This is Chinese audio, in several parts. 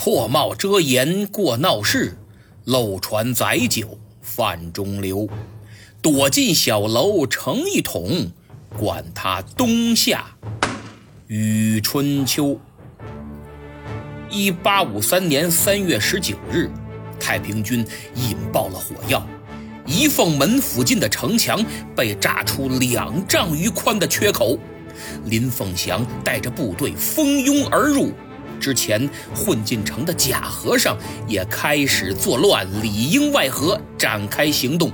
破帽遮颜过闹市，漏船载酒泛中流。躲进小楼成一统，管他冬夏与春秋。一八五三年三月十九日，太平军引爆了火药，仪凤门附近的城墙被炸出两丈余宽的缺口。林凤祥带着部队蜂拥而入。之前混进城的假和尚也开始作乱，里应外合，展开行动。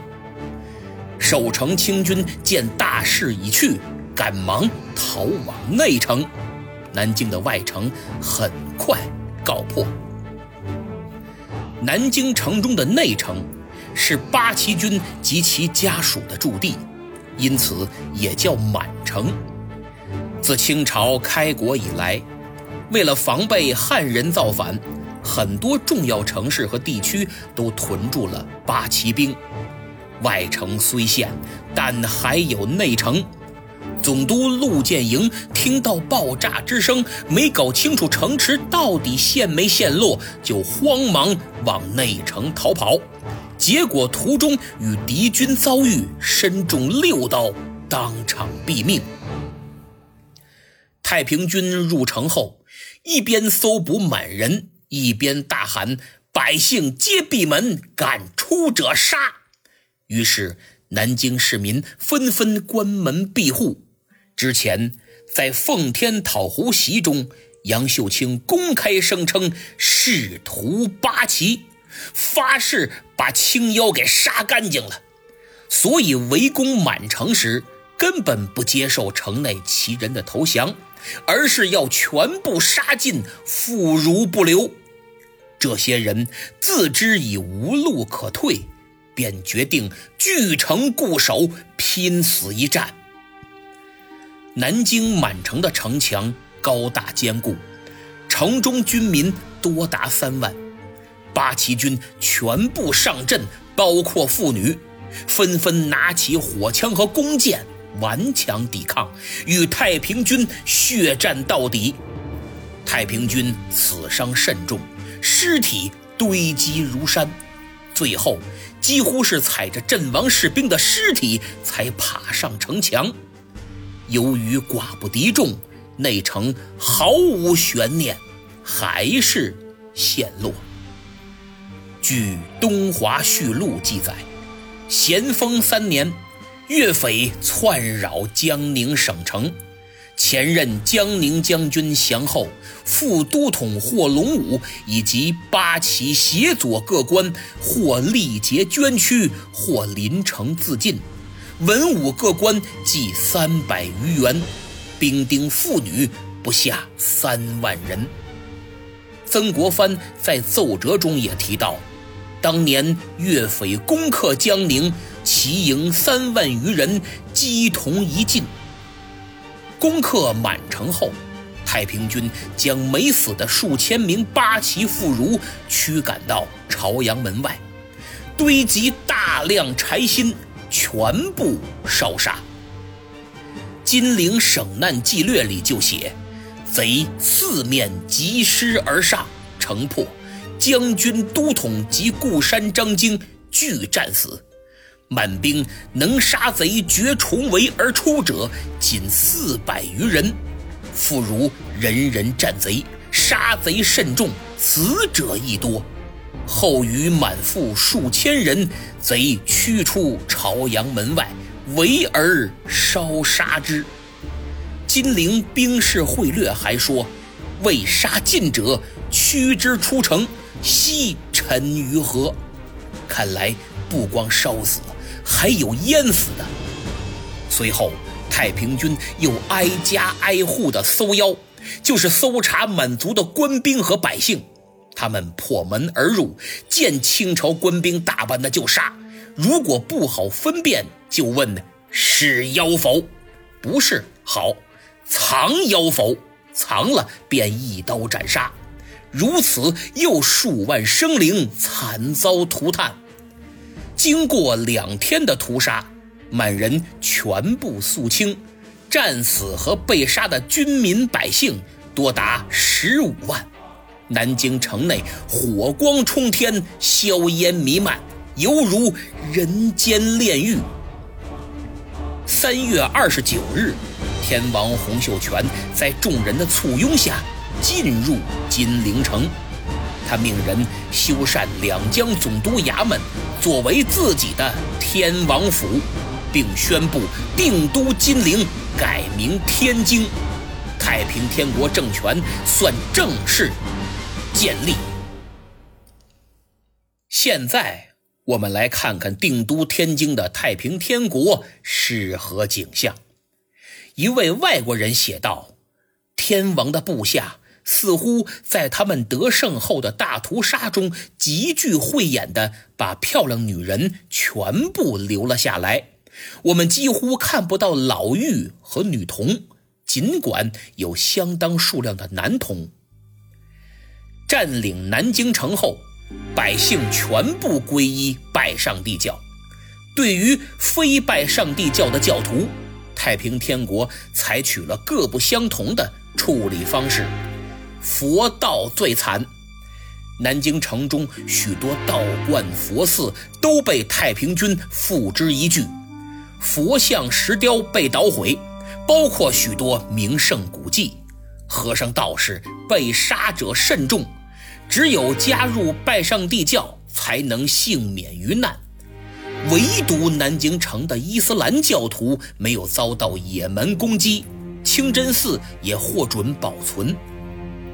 守城清军见大势已去，赶忙逃往内城。南京的外城很快告破。南京城中的内城是八旗军及其家属的驻地，因此也叫满城。自清朝开国以来，为了防备汉人造反，很多重要城市和地区都屯驻了八旗兵。外城虽陷，但还有内城。总督陆建营听到爆炸之声，没搞清楚城池到底陷没陷落，就慌忙往内城逃跑，结果途中与敌军遭遇，身中六刀，当场毙命。太平军入城后，一边搜捕满人，一边大喊：“百姓皆闭门，敢出者杀！”于是，南京市民纷纷关门闭户。之前在奉天讨胡檄中，杨秀清公开声称仕途八旗，发誓把青妖给杀干净了。所以围攻满城时，根本不接受城内旗人的投降。而是要全部杀尽，妇孺不留。这些人自知已无路可退，便决定据城固守，拼死一战。南京满城的城墙高大坚固，城中军民多达三万，八旗军全部上阵，包括妇女，纷纷拿起火枪和弓箭。顽强抵抗，与太平军血战到底。太平军死伤甚重，尸体堆积如山，最后几乎是踩着阵亡士兵的尸体才爬上城墙。由于寡不敌众，内城毫无悬念，还是陷落。据《东华续录》记载，咸丰三年。岳匪窜扰江宁省城，前任江宁将军降后，副都统霍龙武以及八旗协佐各官或力竭捐躯，或临城自尽，文武各官计三百余员，兵丁妇女不下三万人。曾国藩在奏折中也提到，当年岳匪攻克江宁。齐营三万余人，击同一进。攻克满城后，太平军将没死的数千名八旗妇孺驱赶到朝阳门外，堆积大量柴薪，全部烧杀。《金陵省难纪略》里就写：贼四面疾师而上，城破，将军、都统及固山张京俱战死。满兵能杀贼绝重围而出者，仅四百余人。复如人人战贼，杀贼甚众，死者亦多。后余满腹数千人，贼驱出朝阳门外，围而烧杀之。《金陵兵士会略》还说：“未杀尽者，驱之出城，悉沉于河。”看来不光烧死了。还有淹死的。随后，太平军又挨家挨户的搜妖，就是搜查满族的官兵和百姓。他们破门而入，见清朝官兵打扮的就杀，如果不好分辨，就问是妖否？不是，好，藏妖否？藏了，便一刀斩杀。如此，又数万生灵惨遭涂炭。经过两天的屠杀，满人全部肃清，战死和被杀的军民百姓多达十五万。南京城内火光冲天，硝烟弥漫，犹如人间炼狱。三月二十九日，天王洪秀全在众人的簇拥下进入金陵城，他命人修缮两江总督衙门，作为自己的天王府，并宣布定都金陵，改名天津，太平天国政权算正式建立。现在。我们来看看定都天津的太平天国是何景象。一位外国人写道：“天王的部下似乎在他们得胜后的大屠杀中极具慧眼的把漂亮女人全部留了下来。我们几乎看不到老妪和女童，尽管有相当数量的男童。占领南京城后。”百姓全部皈依拜上帝教。对于非拜上帝教的教徒，太平天国采取了各不相同的处理方式。佛道最惨，南京城中许多道观、佛寺都被太平军付之一炬，佛像、石雕被捣毁，包括许多名胜古迹。和尚、道士被杀者甚众。只有加入拜上帝教，才能幸免于难。唯独南京城的伊斯兰教徒没有遭到野蛮攻击，清真寺也获准保存。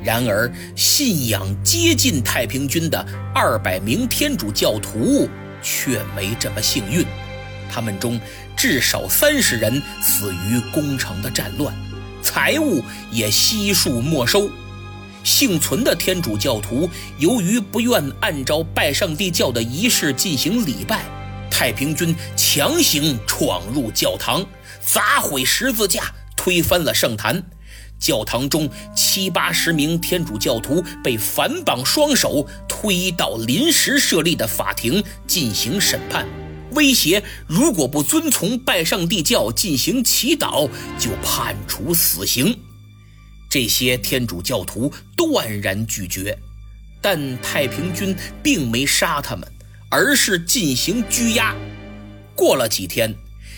然而，信仰接近太平军的二百名天主教徒却没这么幸运，他们中至少三十人死于攻城的战乱，财物也悉数没收。幸存的天主教徒由于不愿按照拜上帝教的仪式进行礼拜，太平军强行闯入教堂，砸毁十字架，推翻了圣坛。教堂中七八十名天主教徒被反绑双手推到临时设立的法庭进行审判，威胁如果不遵从拜上帝教进行祈祷，就判处死刑。这些天主教徒断然拒绝，但太平军并没杀他们，而是进行拘押。过了几天，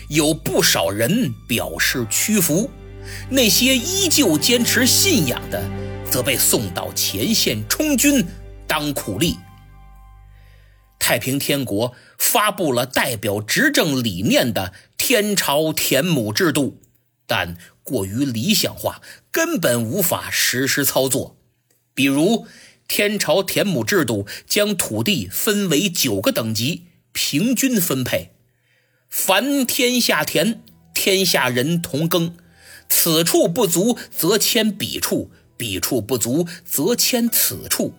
有不少人表示屈服，那些依旧坚持信仰的，则被送到前线充军当苦力。太平天国发布了代表执政理念的天朝田亩制度，但。过于理想化，根本无法实施操作。比如，天朝田亩制度将土地分为九个等级，平均分配。凡天下田，天下人同耕。此处不足，则迁彼处；彼处不足，则迁此处。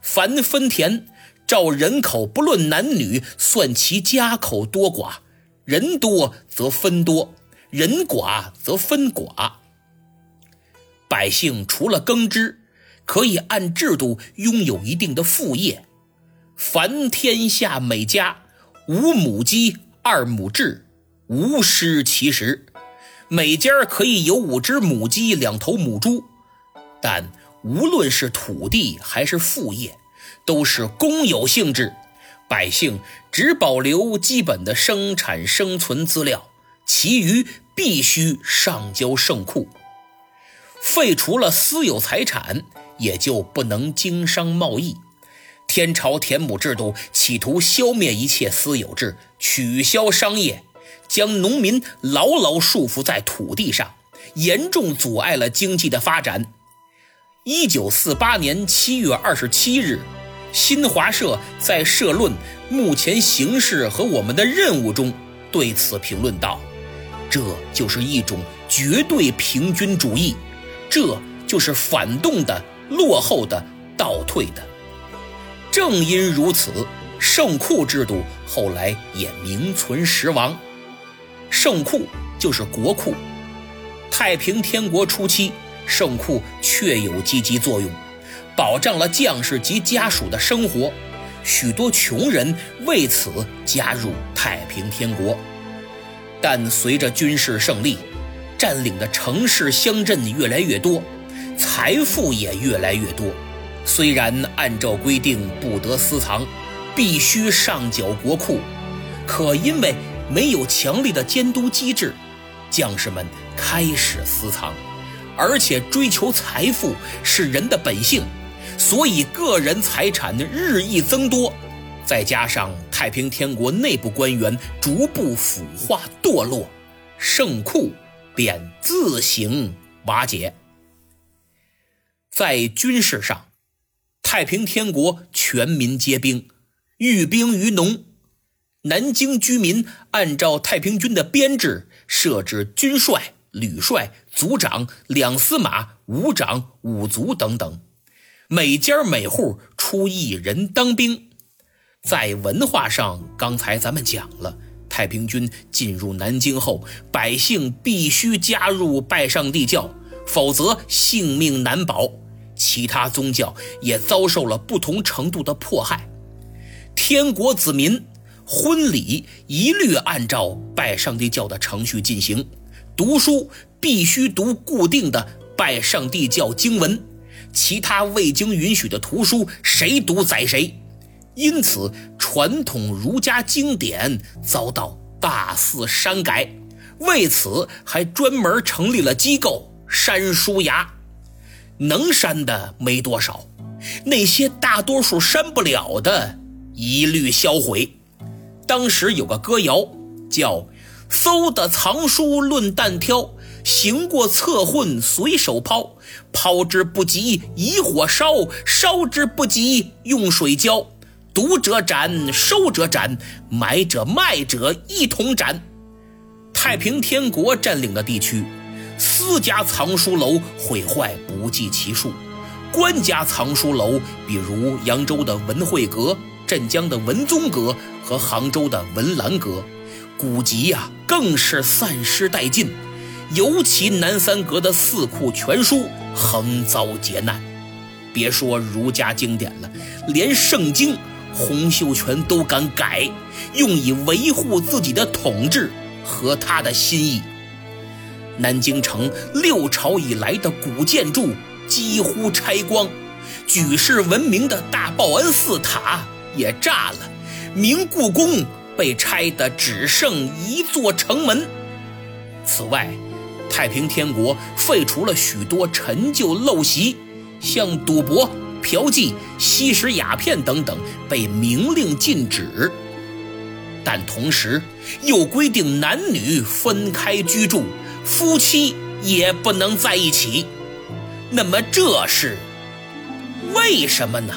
凡分田，照人口不论男女，算其家口多寡。人多则分多。人寡则分寡，百姓除了耕织，可以按制度拥有一定的副业。凡天下每家五亩鸡，二亩雉，无失其实。每家可以有五只母鸡，两头母猪。但无论是土地还是副业，都是公有性质，百姓只保留基本的生产生存资料。其余必须上交圣库，废除了私有财产，也就不能经商贸易。天朝田亩制度企图消灭一切私有制，取消商业，将农民牢牢束缚在土地上，严重阻碍了经济的发展。一九四八年七月二十七日，新华社在社论《目前形势和我们的任务》中对此评论道。这就是一种绝对平均主义，这就是反动的、落后的、倒退的。正因如此，圣库制度后来也名存实亡。圣库就是国库。太平天国初期，圣库确有积极作用，保障了将士及家属的生活，许多穷人为此加入太平天国。但随着军事胜利，占领的城市乡镇越来越多，财富也越来越多，虽然按照规定不得私藏，必须上缴国库，可因为没有强力的监督机制，将士们开始私藏，而且追求财富是人的本性，所以个人财产日益增多。再加上太平天国内部官员逐步腐化堕落，圣库便自行瓦解。在军事上，太平天国全民皆兵，寓兵于农。南京居民按照太平军的编制设置军帅、旅帅、族长、两司马、五长、五卒等等，每家每户出一人当兵。在文化上，刚才咱们讲了，太平军进入南京后，百姓必须加入拜上帝教，否则性命难保。其他宗教也遭受了不同程度的迫害。天国子民婚礼一律按照拜上帝教的程序进行，读书必须读固定的拜上帝教经文，其他未经允许的图书，谁读宰谁。因此，传统儒家经典遭到大肆删改，为此还专门成立了机构删书衙，能删的没多少，那些大多数删不了的，一律销毁。当时有个歌谣叫“搜的藏书论弹挑，行过侧混随手抛，抛之不及以火烧，烧之不及用水浇。”读者斩，收者斩，买者卖者一同斩。太平天国占领的地区，私家藏书楼毁坏不计其数，官家藏书楼，比如扬州的文汇阁、镇江的文宗阁和杭州的文澜阁，古籍呀更是散失殆尽。尤其南三阁的四库全书横遭劫难，别说儒家经典了，连圣经。洪秀全都敢改，用以维护自己的统治和他的心意。南京城六朝以来的古建筑几乎拆光，举世闻名的大报恩寺塔也炸了，明故宫被拆得只剩一座城门。此外，太平天国废除了许多陈旧陋习，像赌博。嫖妓、吸食鸦片等等被明令禁止，但同时又规定男女分开居住，夫妻也不能在一起。那么这是为什么呢？